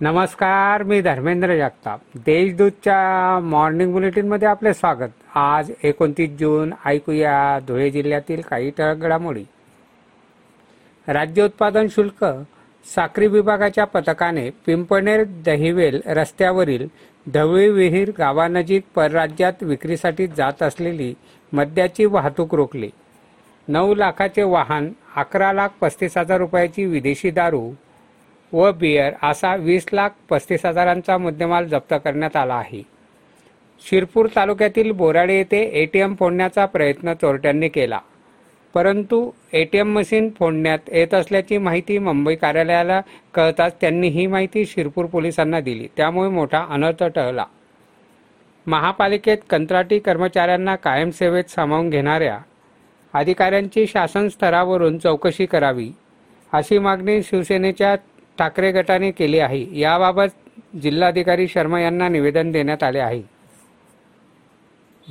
नमस्कार मी धर्मेंद्र जगताप. देशदूतच्या मॉर्निंग बुलेटिनमध्ये आपले स्वागत. आज एकोणतीस जून ऐकूया धुळे जिल्ह्यातील काही ठळक घडामोडी. राज्य उत्पादन शुल्क साखरी विभागाच्या पथकाने पिंपणेर दहिवेल रस्त्यावरील ढवळी विहीर गावानजीक परराज्यात विक्रीसाठी जात असलेली मद्याची वाहतूक रोखली. नऊ लाखाचे वाहन अकरा लाख पस्तीस हजार रुपयाची विदेशी दारू व बियर असा वीस लाख पस्तीस हजारांचा मुद्देमाल जप्त करण्यात आला आहे. शिरपूर तालुक्यातील बोराडे येथे एटीएम फोडण्याचा प्रयत्न चोरट्यांनी केला. परंतु एटीएम मशीन फोडण्यात येत असल्याची माहिती मुंबई कार्यालयाला कळताच त्यांनी ही माहिती शिरपूर पोलिसांना दिली. त्यामुळे मोठा अनर्थ टळला. महापालिकेत कंत्राटी कर्मचाऱ्यांना कायमसेवेत सामावून घेणाऱ्या अधिकाऱ्यांची शासन स्तरावरून चौकशी करावी अशी मागणी शिवसेनेच्या ठाकरे गटाने केली आहे. याबाबत जिल्हाधिकारी शर्मा यांना निवेदन देण्यात आले आहे.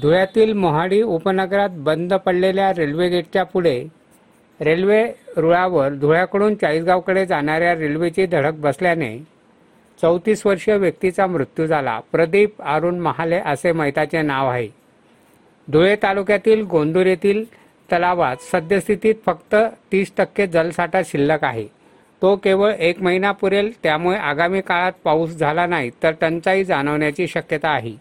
धुळ्यातील मोहाडी उपनगरात बंद पडलेल्या रेल्वे गेटच्या पुढे रेल्वे रुळावर धुळ्याकडून चाळीसगावकडे जाणाऱ्या रेल्वेची धडक बसल्याने चौतीस वर्षीय व्यक्तीचा मृत्यू झाला. प्रदीप अरुण महाले असे मैताचे नाव आहे. धुळे तालुक्यातील गोंदूर येथील तलावात सद्यस्थितीत फक्त तीस टक्के जलसाठा शिल्लक आहे. तो केवळ एक महिना पुरेल त्यामुळे आगामी काळात पाऊस झाला नाही तर टंचाई जाणवण्याची शक्यता आहे.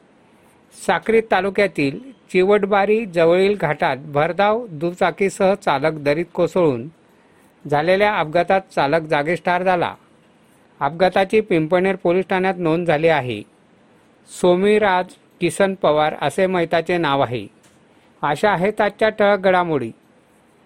साक्री तालुक्यातील चिवटबारी जवळील घाटात भरधाव दुचाकीसह चालक दरीत कोसळून झालेल्या अपघातात चालक जागीच ठार झाला. अपघाताची पिंपणेर पोलीस ठाण्यात नोंद झाली आहे. सोमीराज किसन पवार असे मैताचे नाव आहे. अशा आहेत आजच्या ठळक घडामोडी.